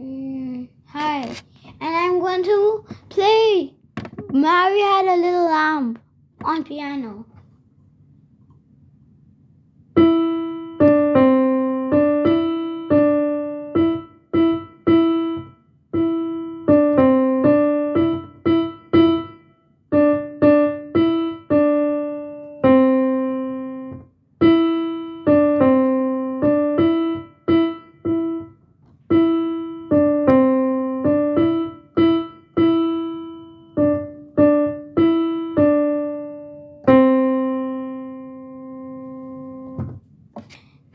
Mm, hi. And I'm going to play Mary Had a Little Lamb on piano.